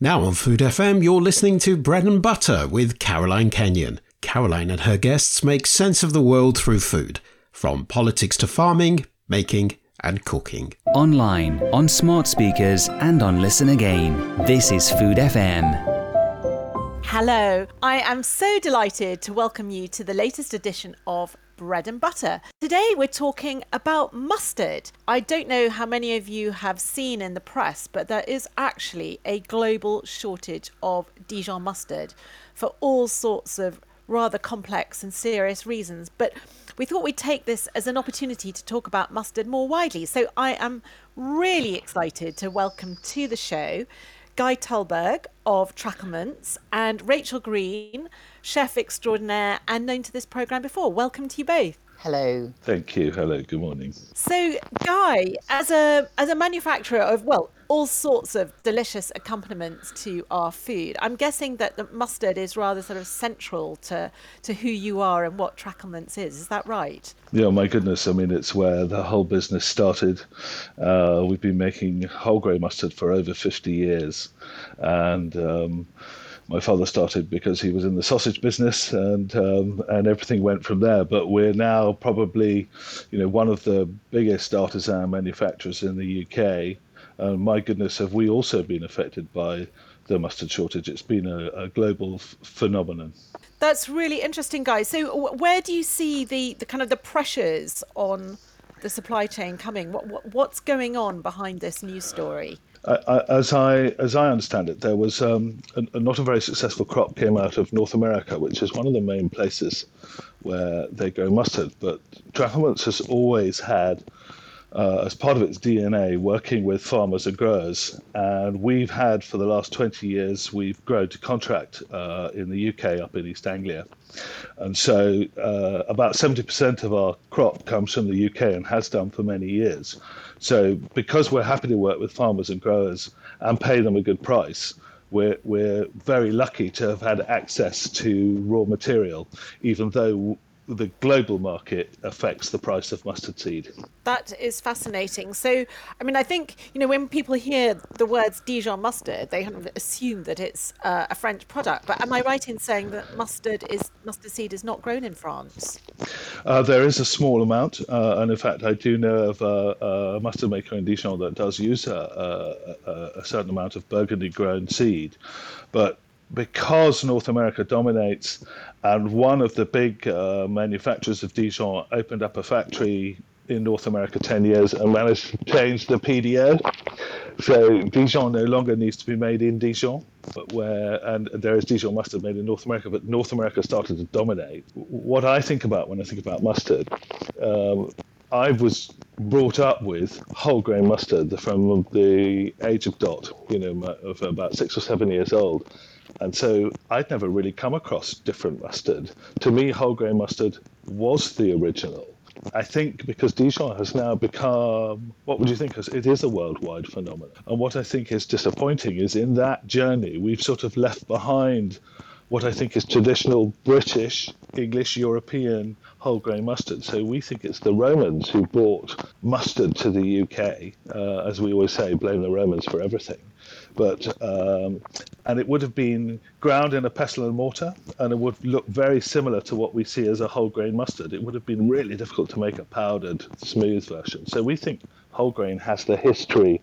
Now on Food FM, you're listening to Bread and Butter with Caroline Kenyon. Caroline and her guests make sense of the world through food, from politics to farming, making, and cooking. Online, on smart speakers, and on Listen Again. This is Food FM. Hello, I am so delighted to welcome you to the latest edition of bread and butter. Today we're talking about mustard. I don't know how many of you have seen in the press, but there is actually a global shortage of Dijon mustard for all sorts of rather complex and serious reasons. But we thought we'd take this as an opportunity to talk about mustard more widely. So I am really excited to welcome to the show Guy Tullberg of Tracklements and Rachel Green, chef extraordinaire and known to this programme before. Welcome to you both. Hello. Thank you. Hello. Good morning. So, Guy, as a as a manufacturer of well, all sorts of delicious accompaniments to our food, I'm guessing that the mustard is rather sort of central to to who you are and what Tracklements is. Is that right? Yeah. My goodness. I mean, it's where the whole business started. Uh, we've been making whole grain mustard for over 50 years, and. Um, my father started because he was in the sausage business, and um, and everything went from there. But we're now probably, you know, one of the biggest artisan manufacturers in the UK. And my goodness, have we also been affected by the mustard shortage? It's been a, a global f- phenomenon. That's really interesting, guys. So, where do you see the, the kind of the pressures on the supply chain coming? What, what what's going on behind this news story? As I as I understand it, there was um, a, not a very successful crop came out of North America, which is one of the main places where they grow mustard. But Tracklements has always had, uh, as part of its DNA, working with farmers and growers. And we've had for the last 20 years, we've grown to contract uh, in the UK up in East Anglia. And so uh, about 70% of our crop comes from the UK and has done for many years. So because we're happy to work with farmers and growers and pay them a good price, we're, we're very lucky to have had access to raw material, even though the global market affects the price of mustard seed. That is fascinating. So, I mean, I think, you know, when people hear the words Dijon mustard, they kind of assume that it's uh, a French product. But am I right in saying that mustard is mustard seed is not grown in France? Uh, there is a small amount, uh, and in fact, I do know of a, a mustard maker in Dijon that does use a, a, a certain amount of Burgundy grown seed. But because North America dominates, and one of the big uh, manufacturers of Dijon opened up a factory in North America 10 years and managed to change the PDO. So Dijon no longer needs to be made in Dijon, but where and there is Dijon mustard made in North America, but North America started to dominate. What I think about when I think about mustard, um, I was brought up with whole grain mustard from the age of dot, you know, of about six or seven years old. And so I'd never really come across different mustard. To me, whole grain mustard was the original. I think because Dijon has now become, what would you think? It is a worldwide phenomenon. And what I think is disappointing is in that journey, we've sort of left behind what I think is traditional British, English, European whole grain mustard. So we think it's the Romans who brought mustard to the UK. Uh, as we always say, blame the Romans for everything but um, and it would have been ground in a pestle and mortar, and it would look very similar to what we see as a whole grain mustard. It would have been really difficult to make a powdered, smooth version. So we think whole grain has the history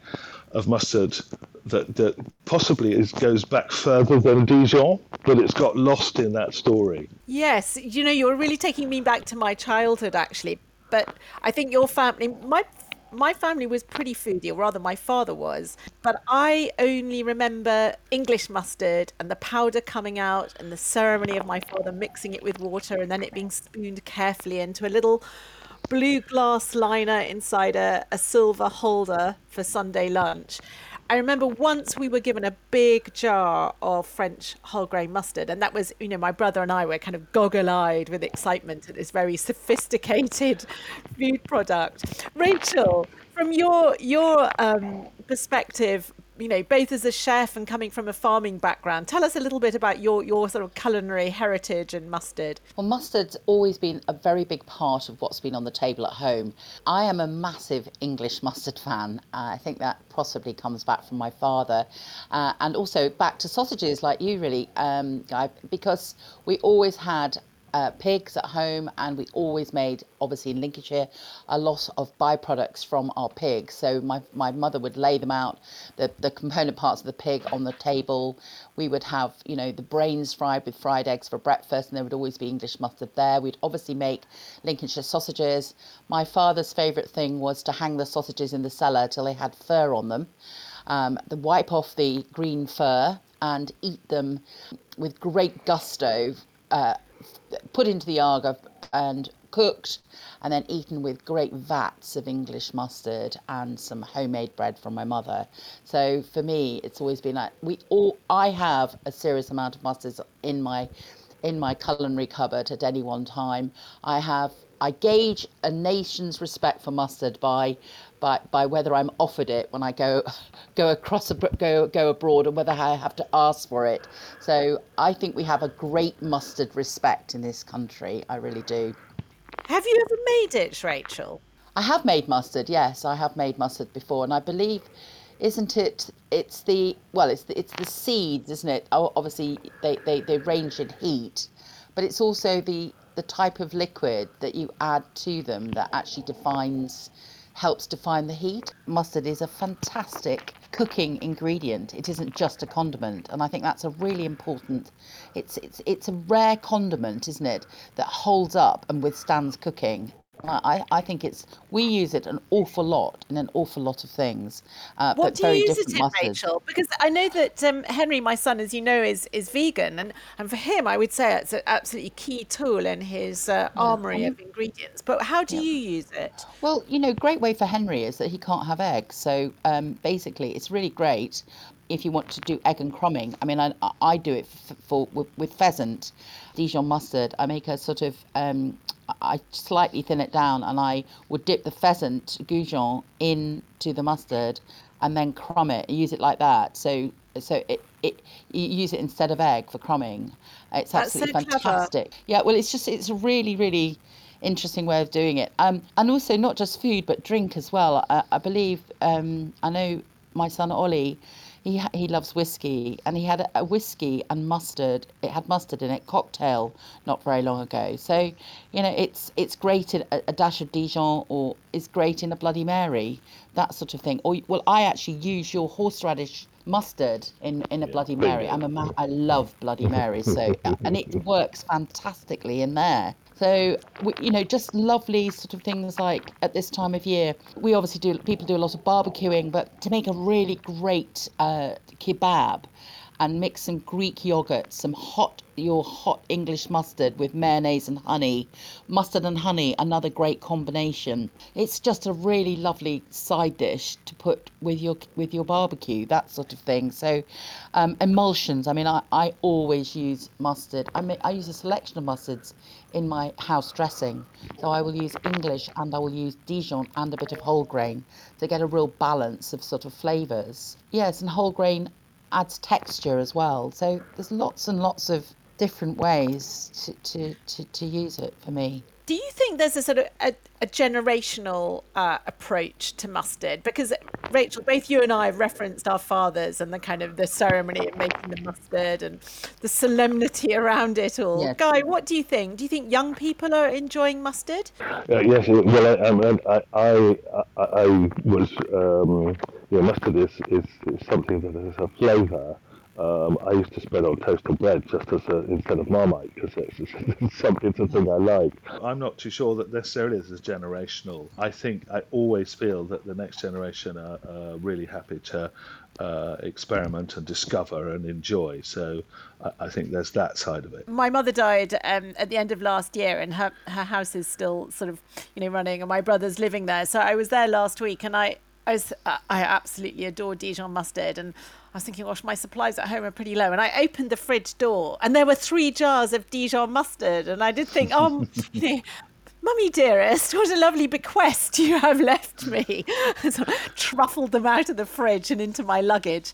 of mustard that, that possibly is, goes back further than Dijon, but it's got lost in that story. Yes, you know, you're really taking me back to my childhood, actually. But I think your family, my my family was pretty foodie, or rather, my father was. But I only remember English mustard and the powder coming out and the ceremony of my father mixing it with water and then it being spooned carefully into a little blue glass liner inside a, a silver holder for Sunday lunch. I remember once we were given a big jar of French whole grain mustard, and that was, you know, my brother and I were kind of goggle eyed with excitement at this very sophisticated food product. Rachel, from your your um, perspective, you know, both as a chef and coming from a farming background, tell us a little bit about your, your sort of culinary heritage and mustard. Well, mustard's always been a very big part of what's been on the table at home. I am a massive English mustard fan. Uh, I think that possibly comes back from my father. Uh, and also back to sausages, like you, really, um, Guy, because we always had uh, pigs at home, and we always made, obviously in Lincolnshire, a lot of byproducts from our pigs. So my, my mother would lay them out, the, the component parts of the pig on the table. We would have, you know, the brains fried with fried eggs for breakfast, and there would always be English mustard there. We'd obviously make Lincolnshire sausages. My father's favourite thing was to hang the sausages in the cellar till they had fur on them. Um, wipe off the green fur and eat them with great gusto uh, put into the Aga and cooked and then eaten with great vats of English mustard and some homemade bread from my mother. So for me, it's always been like we all. I have a serious amount of mustards in my in my culinary cupboard at any one time. I have I gauge a nation's respect for mustard by by, by whether I'm offered it when I go go across go go abroad, or whether I have to ask for it. So I think we have a great mustard respect in this country. I really do. Have you ever made it, Rachel? I have made mustard. Yes, I have made mustard before, and I believe, isn't it? It's the well, it's the, it's the seeds, isn't it? Oh, obviously, they, they, they range in heat, but it's also the the type of liquid that you add to them that actually defines helps define the heat. Mustard is a fantastic cooking ingredient. It isn't just a condiment, and I think that's a really important. It's it's it's a rare condiment, isn't it, that holds up and withstands cooking. I, I think it's we use it an awful lot in an awful lot of things. Uh, what do you use it in, Rachel? Because I know that um, Henry, my son, as you know, is is vegan, and and for him, I would say it's an absolutely key tool in his uh, armory yeah. of ingredients. But how do yeah. you use it? Well, you know, great way for Henry is that he can't have eggs, so um, basically, it's really great if you want to do egg and crumbing. I mean, I, I do it for, for with, with, pheasant, Dijon mustard. I make a sort of um, I slightly thin it down and I would dip the pheasant goujon into the mustard and then crumb it use it like that. So so it, it you use it instead of egg for crumbing. It's That's absolutely so fantastic. Clever. Yeah, well it's just it's a really, really interesting way of doing it. Um and also not just food but drink as well. I, I believe um I know my son Ollie he he loves whiskey, and he had a, whiskey and mustard. It had mustard in it, cocktail, not very long ago. So, you know, it's it's great in a, a dash of Dijon, or it's great in a Bloody Mary, that sort of thing. Or well, I actually use your horseradish mustard in in a Bloody Mary. I'm a ma- I love Bloody Mary, so and it works fantastically in there. So, you know, just lovely sort of things like at this time of year. We obviously do, people do a lot of barbecuing, but to make a really great uh, kebab and mix some Greek yogurt, some hot your hot English mustard with mayonnaise and honey. Mustard and honey, another great combination. It's just a really lovely side dish to put with your with your barbecue, that sort of thing. So, um, emulsions. I mean, I, I always use mustard. I mean, I use a selection of mustards in my house dressing. So I will use English and I will use Dijon and a bit of whole grain to get a real balance of sort of flavours. Yes, and whole grain adds texture as well. So there's lots and lots of different ways to, to, to, to use it for me. Do you think there's a sort of a, a generational uh, approach to mustard? Because Rachel, both you and I have referenced our fathers and the kind of the ceremony of making the mustard and the solemnity around it all. Yes. Guy, what do you think? Do you think young people are enjoying mustard? Uh, yes, well, I, um, I, I, I, I was, um, you know, mustard is, is, is something that has a flavour um, I used to spread on toasted bread just as a, instead of Marmite because it's, it's, something, it's a thing I like. I'm not too sure that necessarily this is generational. I think I always feel that the next generation are, are really happy to uh, experiment and discover and enjoy. So I, I, think there's that side of it. My mother died um, at the end of last year, and her her house is still sort of you know running, and my brother's living there. So I was there last week, and I I, was, uh, I absolutely adore Dijon mustard, and I was thinking, gosh, my supplies at home are pretty low. And I opened the fridge door, and there were three jars of Dijon mustard, and I did think, oh, you know, Mummy dearest, what a lovely bequest you have left me. so I truffled them out of the fridge and into my luggage.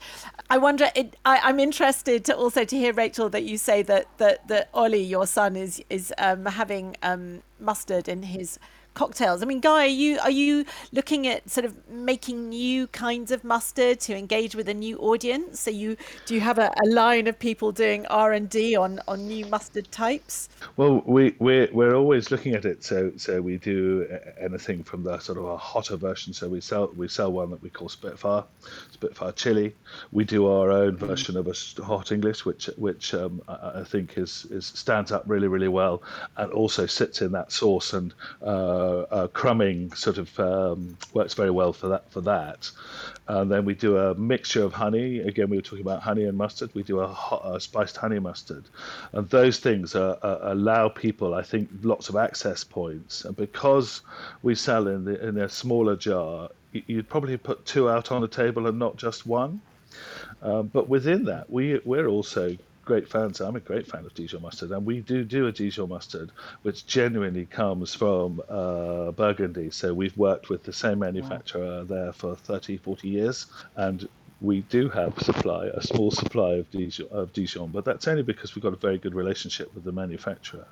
I wonder, it, I, am interested to also to hear, Rachel, that you say that, that, that Ollie, your son, is, is um, having um, mustard in his cocktails. I mean, Guy, are you are you looking at sort of making new kinds of mustard to engage with a new audience? So you do you have a, a line of people doing R and D on on new mustard types? Well, we we're we're always looking at it. So so we do anything from the sort of a hotter version. So we sell we sell one that we call Spitfire, Spitfire chili. We do our own version of a hot English, which which um, I, I think is is stands up really really well, and also sits in that sauce and. Uh, uh, uh, crumbing sort of um, works very well for that. For that, and then we do a mixture of honey. Again, we were talking about honey and mustard. We do a, hot, a spiced honey mustard, and those things are, allow people, I think, lots of access points. And because we sell in the, in a smaller jar, you'd probably put two out on the table and not just one. Um, but within that, we we're also great fans. I'm a great fan of Dijon mustard, and we do do a Dijon mustard, which genuinely comes from uh, Burgundy. So we've worked with the same manufacturer wow. there for 30, 40 years, and we do have supply, a small supply of Dijon, of Dijon, but that's only because we've got a very good relationship with the manufacturer.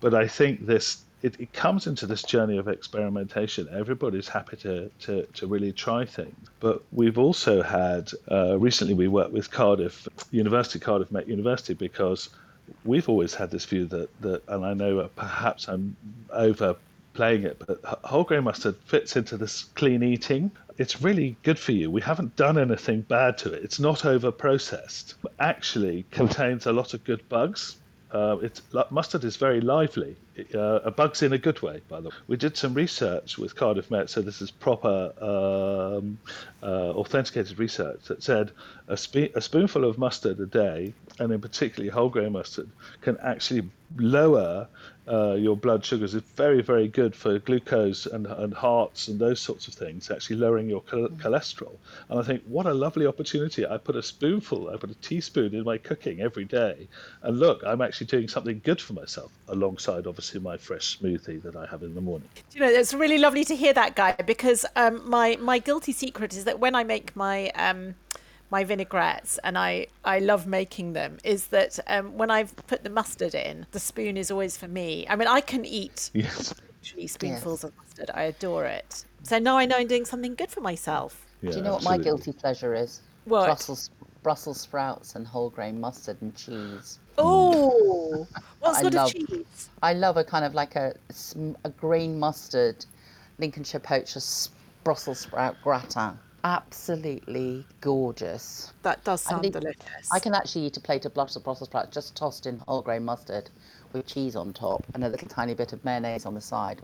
But I think this it, it comes into this journey of experimentation. Everybody's happy to, to, to really try things. But we've also had, uh, recently we worked with Cardiff University, Cardiff Met University, because we've always had this view that, that and I know perhaps I'm overplaying it, but whole grain mustard fits into this clean eating. It's really good for you. We haven't done anything bad to it. It's not over processed. Actually contains a lot of good bugs uh, it's mustard is very lively. uh, bugs in a good way, by the way. We did some research with Cardiff Met, so this is proper um, uh, authenticated research that said a, spe- a, spoonful of mustard a day, and in particularly whole grain mustard, can actually lower uh, your blood sugars. is very, very good for glucose and, and hearts and those sorts of things, actually lowering your cho- mm. cholesterol. And I think, what a lovely opportunity. I put a spoonful, I put a teaspoon in my cooking every day. And look, I'm actually doing something good for myself alongside, obviously, my fresh smoothie that I have in the morning. You know, it's really lovely to hear that, Guy, because um, my, my guilty secret is that when I make my. Um, my vinaigrettes, and I, I love making them, is that um, when I've put the mustard in, the spoon is always for me. I mean, I can eat yes. spoonfuls yes. of mustard. I adore it. So now I know I'm doing something good for myself. Yeah, Do you know absolutely. what my guilty pleasure is? What? Brussels, Brussels sprouts and whole grain mustard and cheese. Oh, what sort love, of cheese? I love a kind of like a, a green mustard, Lincolnshire poacher Brussels sprout gratin absolutely gorgeous. That does sound delicious. I can actually eat a plate of Brussels sprouts just tossed in whole grain mustard with cheese on top and a little tiny bit of mayonnaise on the side.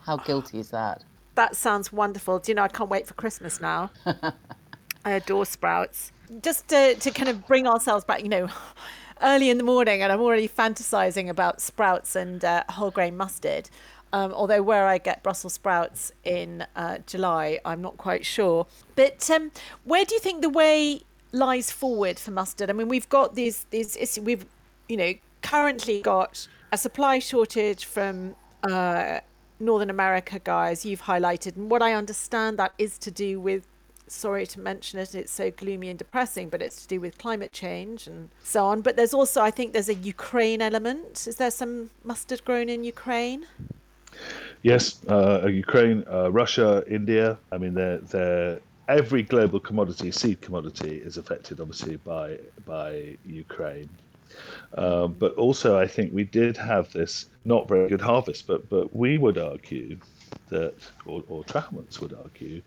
How guilty is that? That sounds wonderful. Do you know, I can't wait for Christmas now. I adore sprouts. Just to, to kind of bring ourselves back, you know, early in the morning, and I'm already fantasizing about sprouts and uh, whole grain mustard. Um, although where I get Brussels sprouts in uh, July, I'm not quite sure. But um, where do you think the way lies forward for mustard? I mean, we've got these these we've you know currently got a supply shortage from uh, Northern America, guys. You've highlighted, and what I understand that is to do with. Sorry to mention it, it's so gloomy and depressing, but it's to do with climate change and so on. But there's also, I think, there's a Ukraine element. Is there some mustard grown in Ukraine? Yes, uh, Ukraine, uh, Russia, India. I mean, they're, they're, every global commodity, seed commodity, is affected obviously by by Ukraine. Um, but also, I think we did have this not very good harvest. But but we would argue that, or, or would argue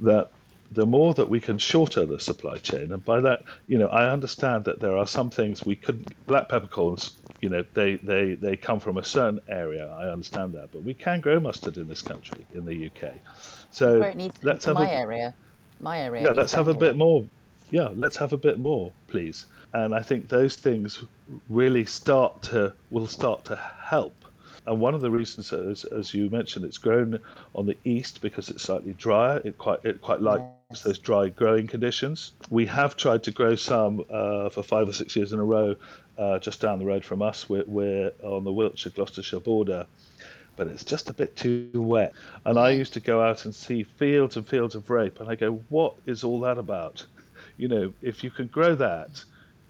that the more that we can shorter the supply chain, and by that, you know, I understand that there are some things we couldn't. Black peppercorns, you know, they they they come from a certain area. I understand that, but we can grow mustard in this country, in the UK. So Where it needs let's have my a, area. My area. Yeah, let's have a bit more. Yeah, let's have a bit more, please. And I think those things really start to will start to help And one of the reasons, as, as you mentioned, it's grown on the east because it's slightly drier. It quite it quite likes. Those dry growing conditions. We have tried to grow some uh, for five or six years in a row uh, just down the road from us. We're, we're on the Wiltshire Gloucestershire border, but it's just a bit too wet. And I used to go out and see fields and fields of rape, and I go, what is all that about? You know, if you can grow that,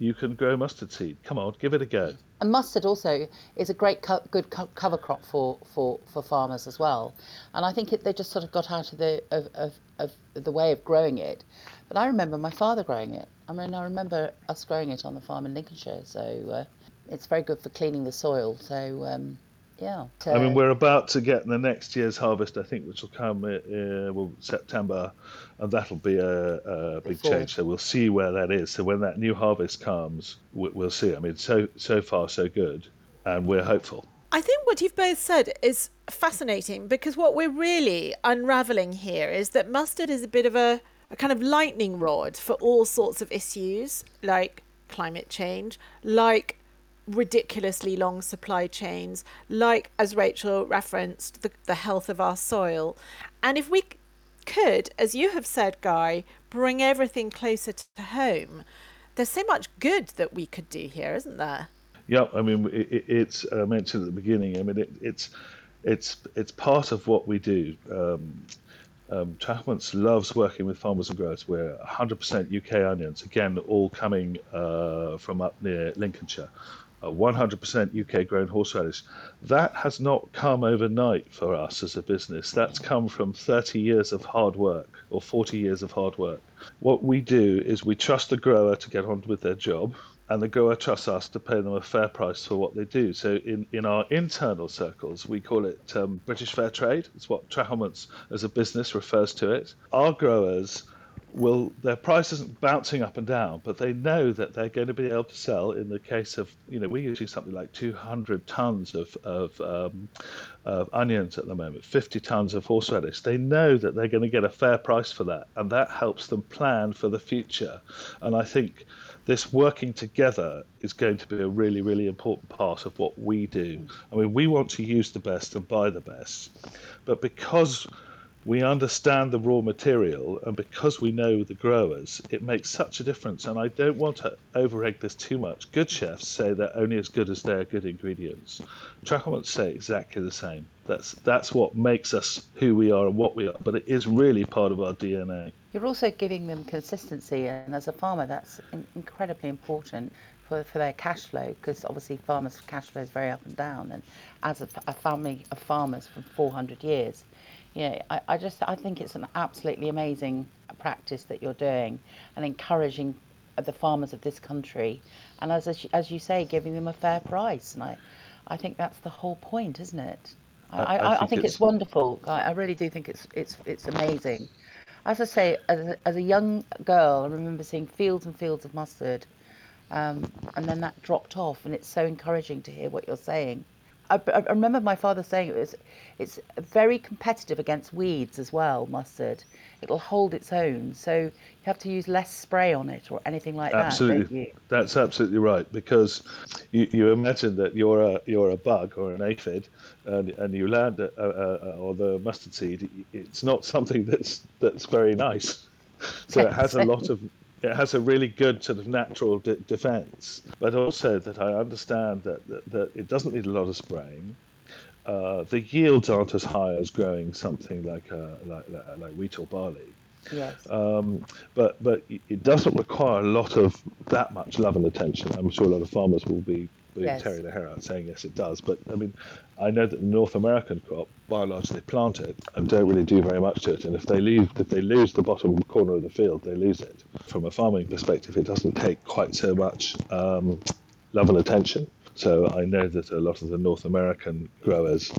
you can grow mustard seed. Come on, give it a go. And mustard also is a great co- good co- cover crop for, for, for farmers as well. And I think it, they just sort of got out of the of, of, of the way of growing it. But I remember my father growing it. I mean, I remember us growing it on the farm in Lincolnshire. So uh, it's very good for cleaning the soil. So um, yeah. I mean, we're about to get the next year's harvest, I think, which will come uh, well September, and that'll be a, a big Before. change. So we'll see where that is. So when that new harvest comes, we'll see. I mean, so so far so good, and we're hopeful. I think what you've both said is fascinating because what we're really unraveling here is that mustard is a bit of a, a kind of lightning rod for all sorts of issues like climate change, like ridiculously long supply chains, like, as Rachel referenced, the, the health of our soil. And if we could, as you have said, Guy, bring everything closer to home, there's so much good that we could do here, isn't there? Yeah, I mean, it, it's I mentioned at the beginning. I mean, it, it's it's it's part of what we do. Um, um, loves working with farmers and growers. We're 100% UK onions, again, all coming uh, from up near Lincolnshire. 100% UK grown horseradish. That has not come overnight for us as a business. That's come from 30 years of hard work or 40 years of hard work. What we do is we trust the grower to get on with their job and the grower trusts us to pay them a fair price for what they do. So in, in our internal circles, we call it um, British Fair Trade. It's what Tracklements as a business refers to it. Our growers will their price isn't bouncing up and down, but they know that they're going to be able to sell. In the case of you know, we're using something like 200 tons of of, um, of onions at the moment, 50 tons of horseradish. They know that they're going to get a fair price for that, and that helps them plan for the future. And I think this working together is going to be a really, really important part of what we do. I mean, we want to use the best and buy the best, but because we understand the raw material, and because we know the growers, it makes such a difference. And I don't want to over egg this too much. Good chefs say they're only as good as their good ingredients. Tracklements say exactly the same. That's that's what makes us who we are and what we are. But it is really part of our DNA. You're also giving them consistency, and as a farmer, that's incredibly important for, for their cash flow because obviously farmers' cash flow is very up and down. And as a, a family of farmers for 400 years, yeah, I, I just I think it's an absolutely amazing practice that you're doing and encouraging the farmers of this country and as as you say giving them a fair price. And I I think that's the whole point isn't it? I, I, I, think, I think it's, it's, wonderful. I, I really do think it's it's it's amazing. As I say as a, as a young girl I remember seeing fields and fields of mustard um, and then that dropped off and it's so encouraging to hear what you're saying I, I, remember my father saying it was it's very competitive against weeds as well mustard. It'll hold its own. So you have to use less spray on it or anything like absolutely. that Absolutely, that's absolutely right because you, you imagine that you're a you're a bug or an aphid and, and you land a, a, a, or the mustard seed it's not something that's that's very nice. So it has a lot of it has a really good sort of natural de- defense, but also that I understand that, that, that, it doesn't need a lot of spraying. Uh, the yields aren't as high as growing something like uh, like, like, wheat or barley. Yes. Um, but but it doesn't require a lot of that much love and attention. I'm sure a lot of farmers will be yes. tearing the hair out saying yes it does. But I mean, I know that the North American crop, by and large, they plant it and don't really do very much to it. And if they leave, if they lose the bottom corner of the field, they lose it. From a farming perspective, it doesn't take quite so much um, love and attention. So I know that a lot of the North American growers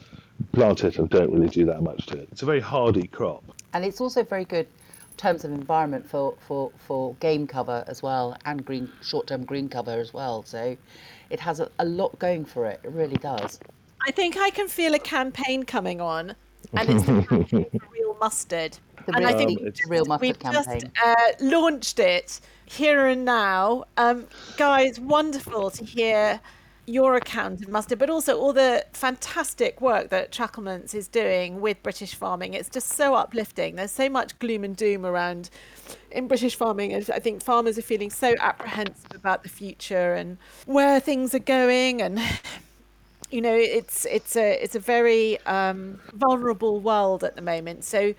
plant it and don't really do that much to it. It's a very hardy crop. And it's also very good in terms of environment for, for, for game cover as well and green short-term green cover as well. So it has a, a lot going for it. It really does. I think I can feel a campaign coming on, and it's the real mustard. The real, and I think um, real mustard we've campaign. just uh, launched it here and now. Um, guys, wonderful to hear your account of mustard, but also all the fantastic work that Tracklements is doing with British farming. It's just so uplifting. There's so much gloom and doom around in British farming. I think farmers are feeling so apprehensive about the future and where things are going, and you know, it's it's a it's a very um, vulnerable world at the moment. So,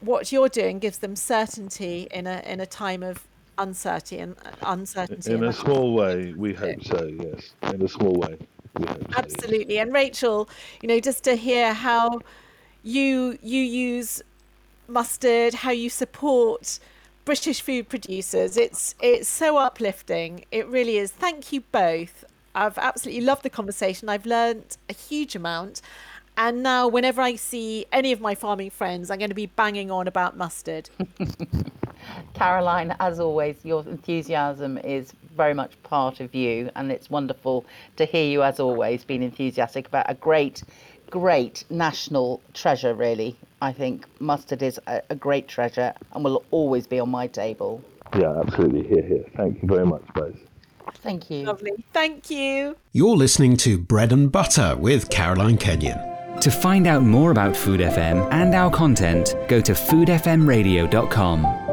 what you're doing gives them certainty in a in a time of Uh, uncertainty uncertainty. In a small way, we hope so. Yes, in a small way. Absolutely. And Rachel, you know, just to hear how you you use mustard, how you support British food producers, it's it's so uplifting. It really is. Thank you both. I've absolutely loved the conversation. I've learned a huge amount. And now, whenever I see any of my farming friends, I'm going to be banging on about mustard. Caroline, as always, your enthusiasm is very much part of you, and it's wonderful to hear you, as always, being enthusiastic about a great, great national treasure, really. I think mustard is a, a great treasure and will always be on my table. Yeah, absolutely. Hear, hear. Thank you very much, both. Thank you. Lovely. Thank you. You're listening to Bread and Butter with Caroline Kenyon. To find out more about Food FM and our content, go to foodfmradio.com.